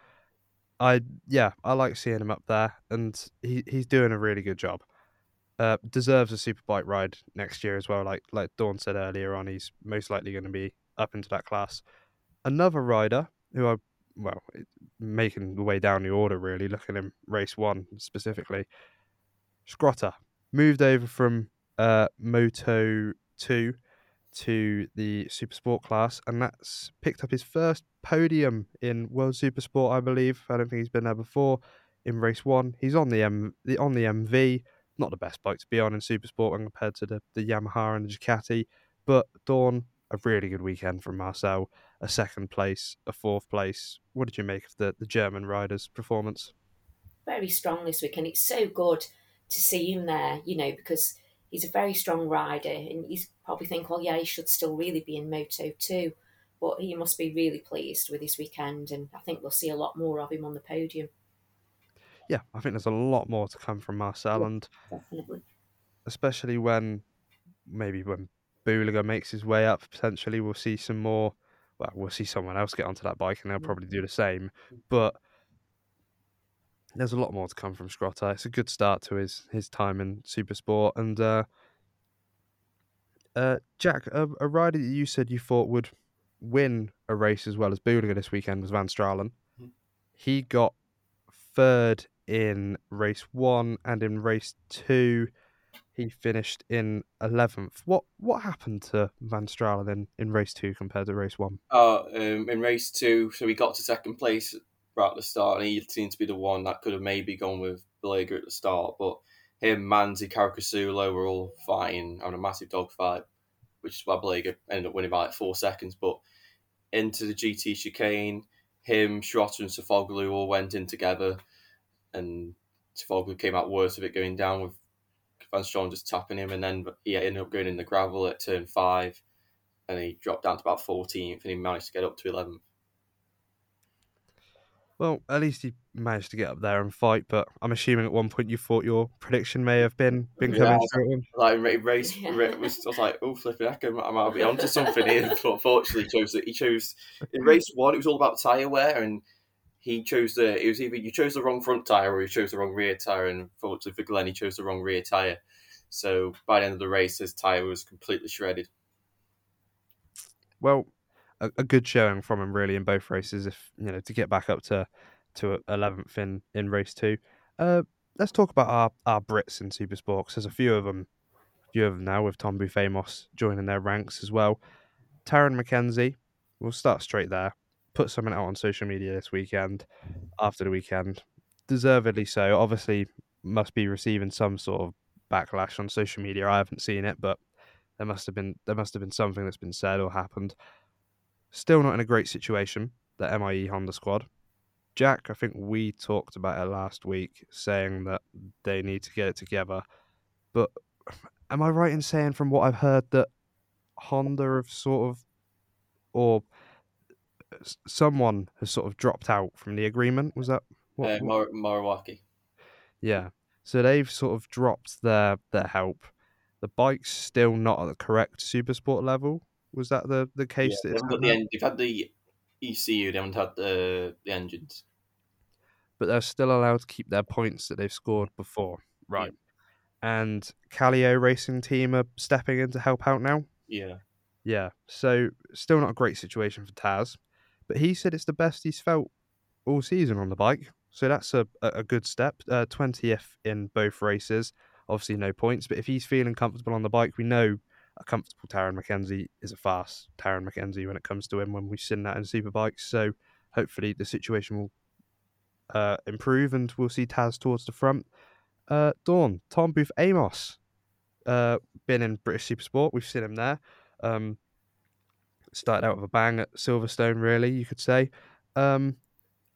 A: I yeah, I like seeing him up there, and he he's doing a really good job. Uh, deserves a superbike ride next year as well. Like like Dawn said earlier on, he's most likely going to be up into that class. Another rider who I well making the way down the order really, looking in race one specifically, Schrotter moved over from uh, Moto two to the Super Sport class, and that's picked up his first podium in World Super Sport, I believe. I don't think he's been there before. In race one, he's on the M on the MV. Not the best bike to be on in Super Sport when compared to the, the Yamaha and the Ducati, but Dawn, a really good weekend from Marcel. A second place, a fourth place. What did you make of the, the German rider's performance?
C: very strong this week, and it's so good to see him there. You know, because he's a very strong rider, and he's probably think, well, yeah, he should still really be in Moto too. But he must be really pleased with his weekend, and I think we'll see a lot more of him on the podium.
A: Yeah, I think there's a lot more to come from Marcel,
C: Yeah.
A: and
C: Definitely.
A: especially when maybe when Bulega makes his way up, potentially we'll see some more. Well, we'll see someone else get onto that bike, and they'll
C: Mm.
A: probably do the same. But there's a lot more to come from Schrotter. It's a good start to his his time in Super Sport, and uh, uh, Jack, a, a rider that you said you thought would win a race as well as Bulega this weekend was Van Straalen.
B: Mhm.
A: He got third in race one and in race two he finished in 11th. What what happened to Van Straalen in, in race two compared to race one?
B: Uh, um, in race two, so he got to second place right at the start, and he seemed to be the one that could have maybe gone with Bulega at the start. But him, Manzi, Caricasulo were all fighting on a massive dogfight, which is why Bulega ended up winning by like four seconds. But into the GT chicane, him, Schrotter, and Sofuoglu all went in together, and Sofuoglu came out worse of it going down with Van Straalen just tapping him, and then he ended up going in the gravel at turn five, and he dropped down to about 14th, and he managed to get up to 11th.
A: Well, at least he managed to get up there and fight. But I'm assuming at one point you thought your prediction may have been been coming
B: Yeah.
A: true.
B: Like race,
C: Yeah.
B: was, I was like, oh flipping heck, I might be onto something here. But unfortunately, he chose he chose in race one. It was all about tire wear, and he chose the. It was either you chose the wrong front tire or you chose the wrong rear tire. And unfortunately for Glenn, he chose the wrong rear tire. So by the end of the race, his tire was completely shredded.
A: Well, a, a good showing from him really in both races. If you know to get back up to to eleventh in in race two. Uh, let's talk about our our Brits in Supersport. 'cause there's a few of them, a few of them now with Tom Booth Amos joining their ranks as well. Tarran Mackenzie, we'll start straight there. Put something out on social media this weekend, after the weekend, deservedly so. Obviously, must be receiving some sort of backlash on social media. I haven't seen it, but there must have been there must have been something that's been said or happened. Still not in a great situation. The MIE Honda squad. Jack, I think we talked about it last week, saying that they need to get it together. But am I right in saying, from what I've heard, that Honda have sort of, or someone has sort of dropped out from the agreement? Was that what?
B: Uh,
A: what-
B: Mor- Moriwaki.
A: yeah. So they've sort of dropped their their help. The bike's still not at the correct super sport level. Was that the, the case
B: they
A: that
B: haven't got the en- they've had the ECU, they haven't had the, the engines.
A: but they're still allowed to keep their points that they've scored before. Right. And Calio Racing Team are stepping in to help out now.
B: Yeah.
A: Yeah. So still not a great situation for Taz. But he said it's the best he's felt all season on the bike. So that's a, a good step. Uh, 20th in both races. Obviously no points. But if he's feeling comfortable on the bike, we know a comfortable Tarran Mackenzie is a fast Tarran Mackenzie when it comes to him when we've seen that in Superbikes. So hopefully the situation will uh, improve and we'll see Taz towards the front. Uh, Dawn, Tom Booth Amos, uh, been in British Supersport. We've seen him there. Um, started out with a bang at Silverstone, really, you could say. Um,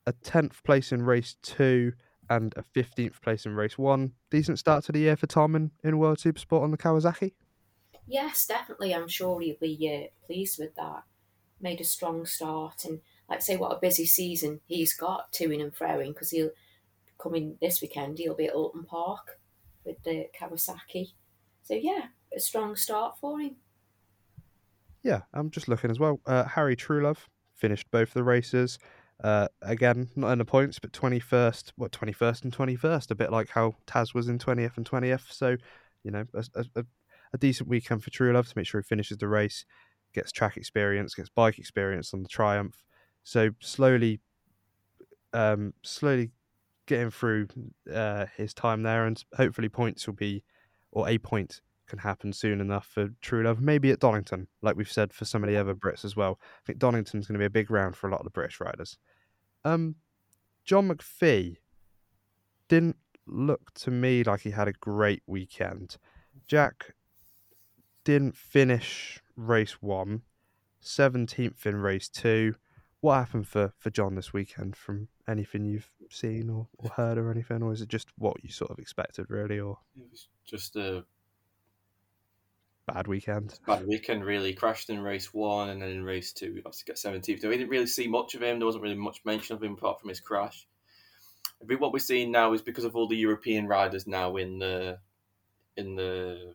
A: a 10th place in race two and a 15th place in race one. Decent start to the year for Tom in, in World Supersport on the Kawasaki.
C: Yes, definitely. I'm sure he'll be uh, pleased with that. Made a strong start, and like say, what a busy season he's got to in and froing because he'll coming this weekend. He'll be at Oulton Park with the Kawasaki. So yeah, a strong start for him.
A: Yeah, I'm just looking as well. Uh, Harry Truelove finished both the races. Uh, again, not in the points, but 21st, what, 21st and 21st, a bit like how Taz was in 20th and 20th. So, you know, a, a, a- a decent weekend for Truelove to make sure he finishes the race, gets track experience, gets bike experience on the Triumph. So, slowly, um, slowly getting through uh, his time there, and hopefully, points will be, or a point can happen soon enough for Truelove. Maybe at Donington, like we've said for some of the other Brits as well. I think Donington's going to be a big round for a lot of the British riders. Um, John McPhee didn't look to me like he had a great weekend. Jack didn't finish race one, 17th in race two. What happened for, for John this weekend from anything you've seen or, or heard or anything? Or is it just what you sort of expected, really, or
B: It was just a
A: bad weekend?
B: bad weekend, really. Crashed in race one and then in race two, we obviously got 17th. So We didn't really see much of him. There wasn't really much mention of him apart from his crash. I think what we're seeing now is because of all the European riders now in the in the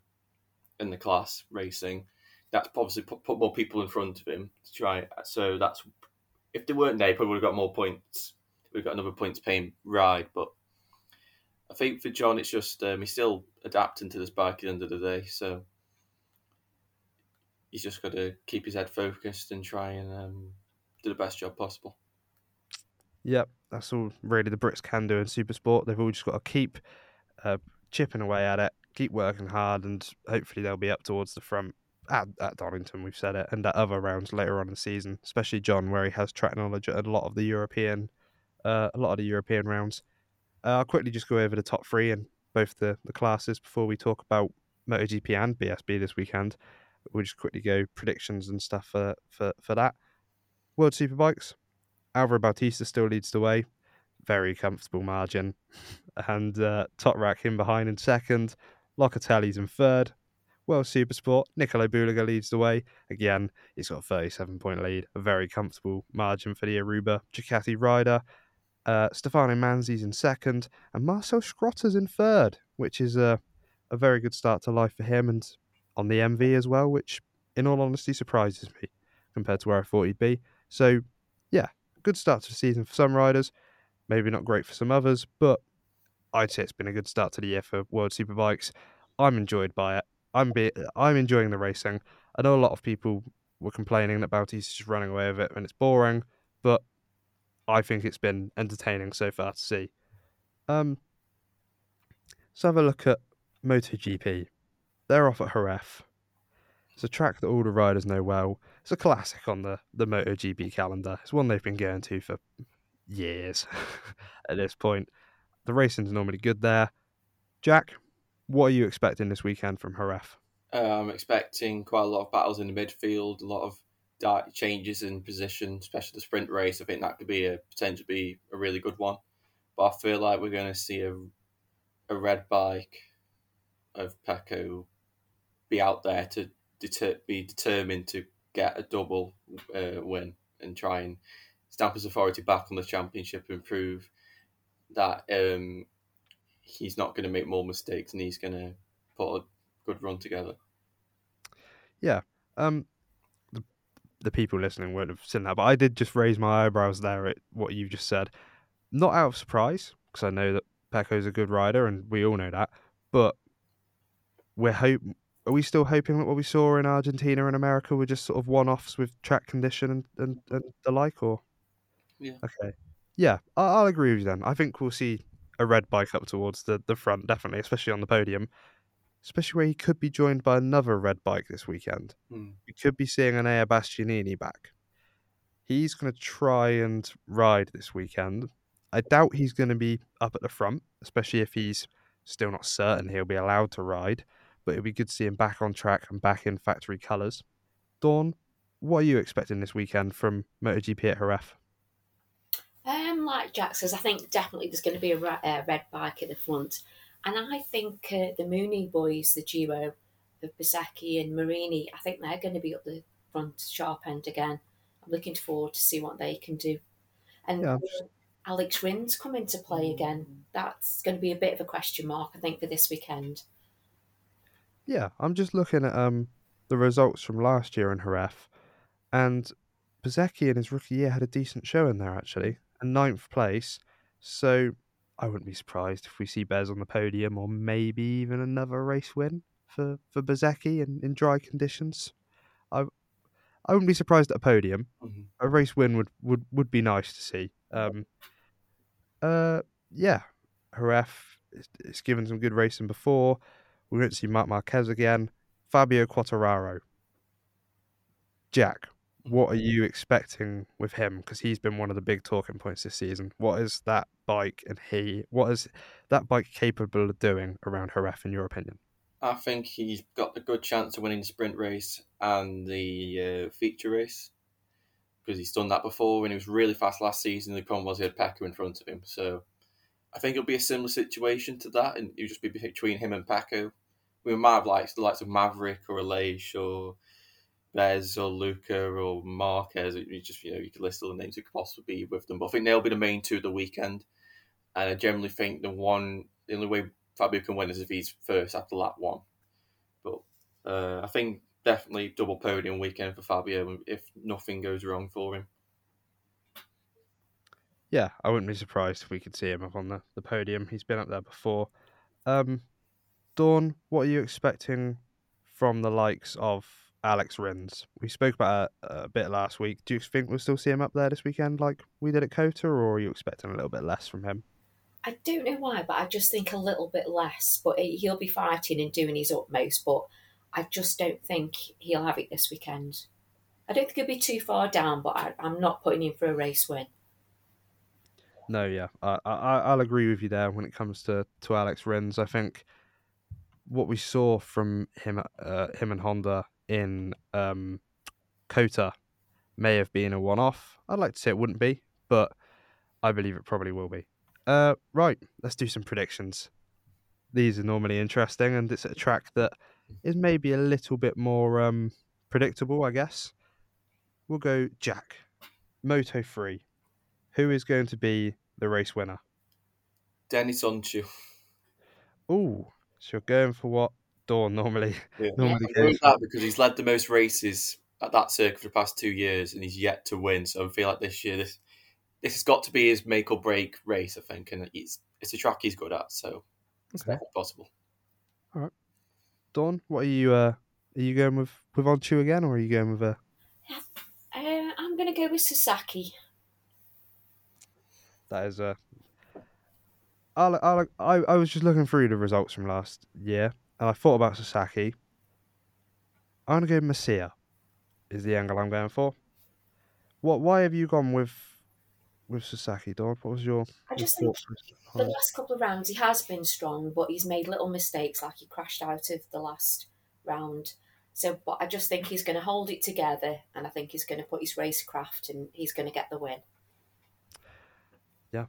B: in the class racing, that's obviously put, put more people in front of him to try. So that's if they weren't there, he probably would have got more points. We've got another points paying ride, but I think for John, it's just um, he's still adapting to this bike at the end of the day. So he's just got to keep his head focused and try and um, do the best job possible.
A: Yep, that's all really the Brits can do in super sport. They've all just got to keep uh, chipping away at it, keep working hard, and hopefully they'll be up towards the front at, at Donington. We've said it, and at other rounds later on in the season, especially John, where he has track knowledge at a lot of the European, uh, a lot of the European rounds. Uh, I'll quickly just go over the top three in both the, the classes before we talk about MotoGP and BSB this weekend. We'll just quickly go predictions and stuff for, for, for that. World Superbikes, Alvaro Bautista still leads the way, very comfortable margin, and uh, Toprak in behind in second. Locatelli's in third. World Supersport, Nicolo Bulega leads the way. Again, he's got a 37 point lead, a very comfortable margin for the Aruba Ducati rider. Uh, Stefano Manzi's in second, and Marcel Schrotter's in third, which is a, a very good start to life for him and on the MV as well, which in all honesty surprises me compared to where I thought he'd be. So, yeah, good start to the season for some riders, maybe not great for some others, but I'd say it's been a good start to the year for World Superbikes. I'm enjoyed by it. I'm be I'm enjoying the racing. I know a lot of people were complaining that Bautista's just running away with it and it's boring, but I think it's been entertaining so far to see. Um, let's have a look at MotoGP. They're off at Jerez. It's a track that all the riders know well. It's a classic on the, the MotoGP calendar. It's one they've been going to for years at this point. The racing's normally good there. Jack, what are you expecting this weekend from Jerez?
B: Uh, I'm expecting quite a lot of battles in the midfield, a lot of dark changes in position, especially the sprint race. I think that could be a potentially be a really good one. But I feel like we're going to see a a red bike of Pecco be out there to deter- be determined to get a double uh, win and try and stamp his authority back on the championship and prove that um, he's not going to make more mistakes and he's going to put a good run together.
A: Yeah. Um, the, the people listening won't have seen that, but I did just raise my eyebrows there at what you just said. Not out of surprise, because I know that Pecco's a good rider and we all know that, but we're hope are we still hoping that what we saw in Argentina and America were just sort of one offs with track condition and, and, and the like or
B: Yeah.
A: Okay. Yeah, I- I'll agree with you then. I think we'll see a red bike up towards the, the front, definitely, especially on the podium. Especially where he could be joined by another red bike this weekend.
B: Hmm.
A: We could be seeing Enea Bastianini back. He's going to try and ride this weekend. I doubt he's going to be up at the front, especially if he's still not certain he'll be allowed to ride. But it'll be good to see him back on track and back in factory colours. Dawn, what are you expecting this weekend from MotoGP at Jerez?
C: Like Jack says, I think definitely there's going to be a uh, red bike at the front, and I think uh, the Mooney boys, the duo of Bezzecchi and Marini, I think they're going to be up the front sharp end again. I'm looking forward to see what they can do, and
A: Yeah.
C: Alex Rins come into play again. That's going to be a bit of a question mark, I think, for this weekend.
A: Yeah, I'm just looking at um the results from last year in Jerez, and Bezzecchi in his rookie year had a decent show in there actually, and ninth place. So I wouldn't be surprised if we see Bez on the podium, or maybe even another race win for for Bezzecchi in, in dry conditions. I I wouldn't be surprised at a podium.
B: Mhm.
A: A race win would would would be nice to see. Um, uh, yeah, Jerez, it's, it's given some good racing before. We won't see Marc Marquez again. Fabio Quartararo. Jack, what are you expecting with him? Because he's been one of the big talking points this season. What is that bike and he? What is that bike capable of doing around Jerez, in your opinion?
B: I think he's got a good chance of winning the sprint race and the uh, feature race because he's done that before when he was really fast last season. The problem was he had Pecco in front of him, so I think it'll be a similar situation to that, and it'll just be between him and Pecco. We might have likes the likes of Maverick or Aleix or Bez or Luca or Marquez. You just you know you could list all the names who could possibly be with them, but I think they'll be the main two of the weekend. And I generally think the one the only way Fabio can win is if he's first after lap one. But uh, I think definitely double podium weekend for Fabio if nothing goes wrong for him.
A: Yeah, I wouldn't be surprised if we could see him up on the, the podium. He's been up there before. Um, Dawn, what are you expecting from the likes of Alex Rins? We spoke about it a bit last week. Do you think we'll still see him up there this weekend like we did at COTA, or are you expecting a little bit less from him?
C: I don't know why, but I just think a little bit less. But he- he'll be fighting and doing his utmost. But I just don't think he'll have it this weekend. I don't think he'll be too far down, but I, I'm not putting him for a race win.
A: No, yeah, I, I I'll agree with you there when it comes to to Alex Rins. I think what we saw from him, uh, him and Honda in um, COTA may have been a one-off. I'd like to say it wouldn't be, but I believe it probably will be. Uh, right, let's do some predictions. These are normally interesting, and it's a track that is maybe a little bit more um, predictable, I guess. We'll go Jack, Moto 3. Who is going to be the race winner?
B: Deniz Öncü.
A: Ooh, so you're going for what Dawn normally
B: Yeah.
A: normally
B: I'm
A: goes
B: that because he's led the most races at that circuit for the past two years and he's yet to win. So I feel like this year this this has got to be his make or break race, I think, and it's it's a track he's good at, so it's
A: Okay.
B: definitely possible. Alright.
A: Dawn, what are you uh are you going with with Öncü again or are you going with a
C: Uh, I'm going to go with Sasaki.
A: that is a I, I, I, I was just looking through the results from last year and I thought about Sasaki. I'm gonna go Masia is the angle I'm going for. What why have you gone with with Sasaki, Dawn? What was your,
C: I just think the last couple of rounds he has been strong, but he's made little mistakes, like he crashed out of the last round. So, but I just think he's going to hold it together, and I think he's going to put his racecraft, and he's going to get the win.
A: Yeah,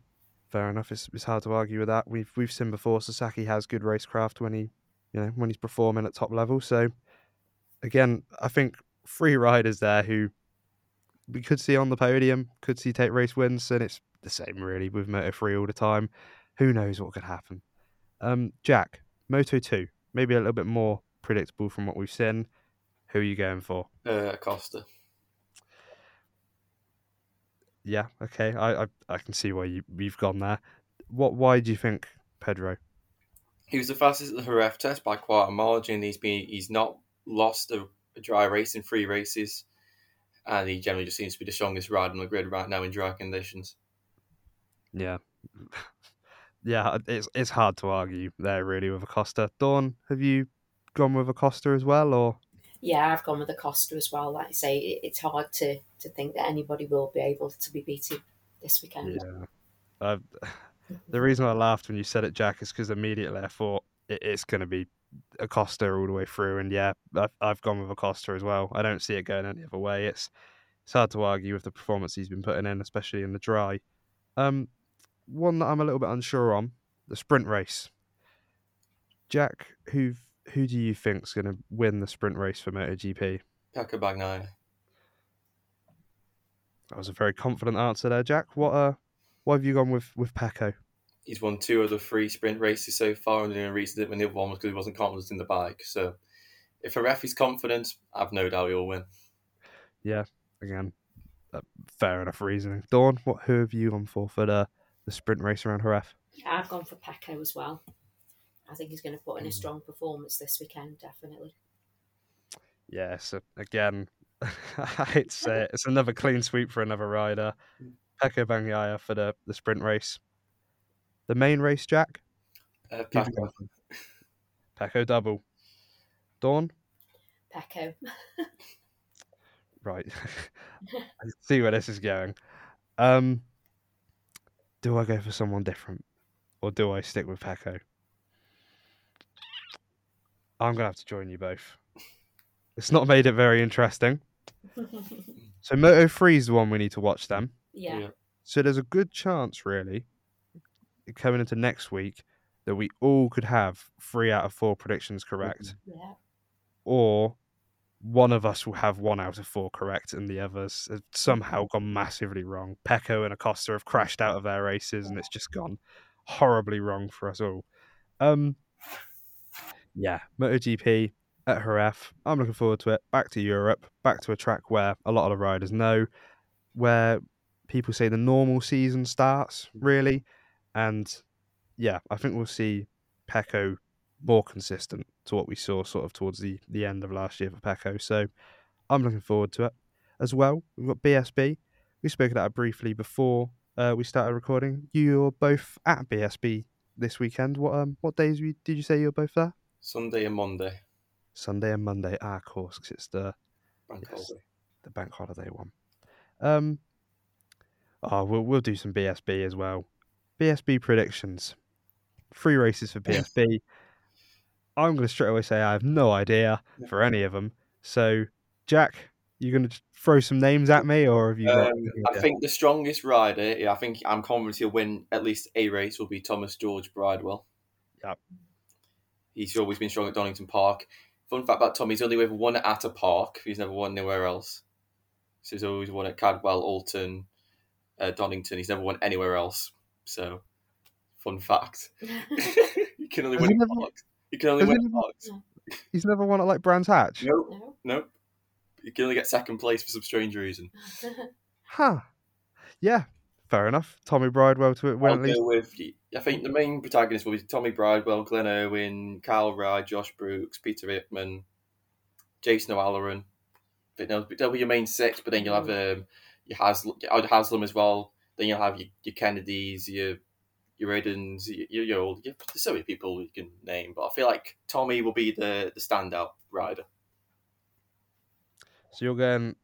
A: fair enough. It's, it's hard to argue with that. We've we've seen before Sasaki has good racecraft when he, you know, when he's performing at top level. So, again, I think three riders there who we could see on the podium, could see take race wins, and it's the same really with Moto three all the time. Who knows what could happen? Um, Jack, Moto two, maybe a little bit more predictable from what we've seen. Who are you going for?
B: Uh, Costa.
A: Yeah, okay, I I, I can see why you you've gone there. What? Why do you think Pedro?
B: He was the fastest at the Jerez test by quite a margin. He's been he's not lost a, a dry race in three races, and he generally just seems to be the strongest rider on the grid right now in dry conditions.
A: Yeah. yeah, it's it's hard to argue there really with Acosta. Dawn, have you gone with Acosta as well or
C: Yeah, I've gone with Acosta as well. Like I say, it's hard to, to think that anybody will be able to be beaten this weekend.
A: Yeah. Uh, the reason I laughed when you said it, Jack, is because immediately I thought it, it's going to be Acosta all the way through, and yeah, I've, I've gone with Acosta as well. I don't see it going any other way. It's it's hard to argue with the performance he's been putting in, especially in the dry. Um, one that I'm a little bit unsure on the sprint race. Jack, who who do you think's going to win the sprint race for MotoGP?
B: Pecco Bagnaia.
A: That was a very confident answer there, Jack. What uh, why have you gone with with Pecco?
B: He's won two of the three sprint races so far, and the only reason that the other one was because he wasn't confident in the bike. So, if a ref is confident, I've no doubt he'll win.
A: Yeah, again, uh, fair enough reasoning. Dawn, what who have you gone for for the the sprint race around Jerez?
C: Yeah, I've gone for Pecco as well. I think he's going to put in a
B: Mhm.
C: strong performance this weekend, definitely.
A: Yeah, so again, I hate to say it, it's another clean sweep for another rider. Pecco Bagnaia for the, the sprint race. The main race, Jack?
B: Uh,
A: Who've
B: Pecco.
A: Pecco double. Dawn?
C: Pecco.
A: Right. I see where this is going. Um, do I go for someone different? Or do I stick with Pecco? I'm going to have to join you both. It's not made it very interesting. So Moto 3 is the one we need to watch then.
C: Yeah.
B: Yeah.
A: So there's a good chance, really, coming into next week, that we all could have three out of four predictions correct,
C: yeah.
A: or one of us will have one out of four correct, and the others have somehow gone massively wrong. Pecco and Acosta have crashed out of their races, and it's just gone horribly wrong for us all. Um, yeah, MotoGP at Jerez. I'm looking forward to it. Back to Europe, back to a track where a lot of the riders know, where people say the normal season starts, really. And yeah, I think we'll see Pecco more consistent to what we saw sort of towards the, the end of last year for Pecco. So I'm looking forward to it. As well, we've got BSB. We spoke about it briefly before uh, we started recording. You're both at BSB this weekend. What um what days did you say you were both there?
B: Sunday and Monday.
A: Sunday and Monday. Ah, of course, because it's the
B: Bank
A: Yes.
B: holiday.
A: the bank holiday one. Um, oh, we'll we'll do some BSB as well. BSB predictions. Three races for BSB. I'm going to straight away say I have no idea for any of them. So, Jack, you're going to throw some names at me, or have you?
B: Um, I think the strongest rider, yeah, I think I'm confident he'll win at least a race, will be Thomas George Bridewell.
A: Yep.
B: He's always been strong at Donington Park. Fun fact about Tom, he's only ever won at a park. He's never won anywhere else. So he's always won at Cadwell, Oulton, uh, Donington. He's never won anywhere else. So, fun fact. you can only
A: Has
B: win
A: he
B: at
A: never-
B: parks. You can only
A: has he
B: win at
A: never- He's never won at like Brands Hatch.
B: Nope,
C: no.
B: nope. You can only get second place for some strange reason.
A: Huh. Yeah. Fair enough. Tommy Bridewell to win
B: I'll
A: at least.
B: go with. I think the main protagonists will be Tommy Bridewell, Glenn Irwin, Kyle Ryde, Josh Brooks, Peter Hickman, Jason O'Halloran. I think they'll be, they'll be your main six, but then you'll have um, your Haslam, your Haslam as well. Then you'll have your, your Kennedys, your your Riddens, your, your, your old. There's so many people you can name, but I feel like Tommy will be the, the standout rider.
A: So you're going.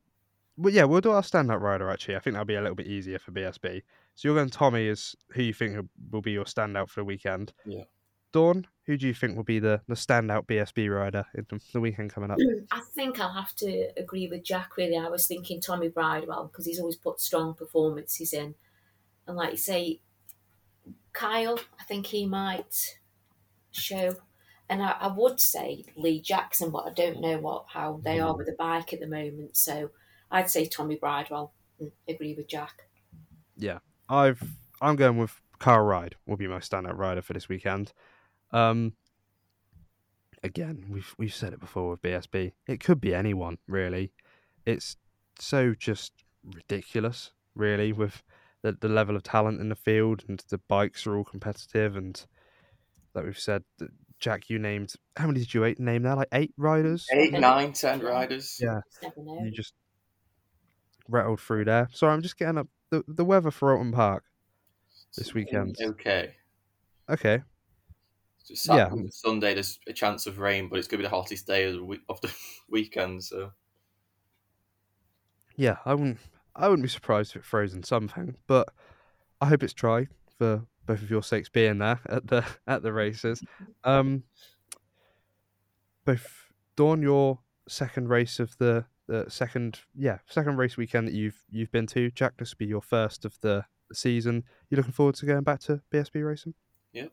A: Well, yeah, we'll do our standout rider actually. I think that'll be a little bit easier for BSB. So you're going Tommy is who you think will be your standout for the weekend.
B: Yeah.
A: Dawn, who do you think will be the, the standout BSB rider in the, the weekend coming up?
C: Mm, I think I'll have to agree with Jack. Really, I was thinking Tommy Bridewell because he's always put strong performances in, and like you say, Kyle, I think he might show. And I, I would say Lee Jackson, but I don't know what how they are with the bike at the moment. So I'd say Tommy Bridewell. and Agree with Jack.
A: Yeah, I've I'm going with Kyle Ryde will be my standout rider for this weekend. Um, again, we've we've said it before with BSB. It could be anyone really. It's so just ridiculous, really, with the the level of talent in the field and the bikes are all competitive and like we've said. th- Jack, you named how many did you eight name there? Like eight riders.
B: Eight, nine, ten riders.
A: Yeah.
C: Just.
A: You just rattled through there. Sorry, I'm just getting up the the weather for Oulton Park this weekend.
B: Okay.
A: Okay,
B: Saturday
A: Yeah.
B: Sunday, there's a chance of rain, but it's going to be the hottest day of the, week, of the weekend. So
A: yeah, I wouldn't I wouldn't be surprised if it froze in something, but I hope it's dry for both of your sakes being there at the at the races. Um, both Dawn, your second race of the the second yeah second race weekend that you've you've been to. Jack, this will be your first of the season. You looking forward to going back to BSB racing?
B: Yep.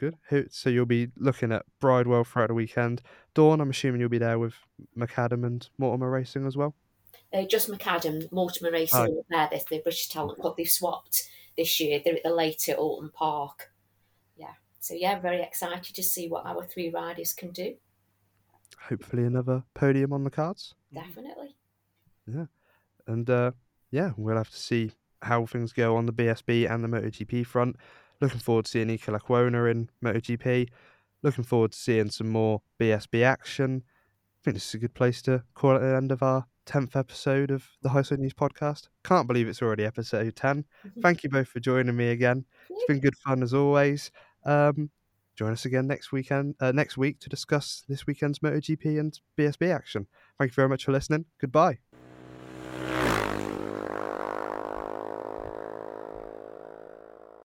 A: Good. Who, so you'll be looking at Bridewell throughout the weekend. Dawn, I'm assuming you'll be there with McAdam and Mortimer Racing as well.
C: Uh, just McAdam, Mortimer Racing,
A: Oh.
C: there, this the British Talent Cup. They've swapped this year. They're at the late at Oulton Park. Yeah. So yeah, very excited to see what our three riders can do.
A: Hopefully, another podium on the cards.
C: Definitely.
A: Yeah, and uh, yeah, we'll have to see how things go on the BSB and the MotoGP front. Looking forward to seeing Ika Lakwona in MotoGP. Looking forward to seeing some more BSB action. I think this is a good place to call it the end of our 10th episode of the Highside News podcast. Can't believe it's already episode 10. Thank you both for joining me again. It's been good fun as always. Um, join us again next weekend, uh, next week to discuss this weekend's MotoGP and BSB action. Thank you very much for listening. Goodbye.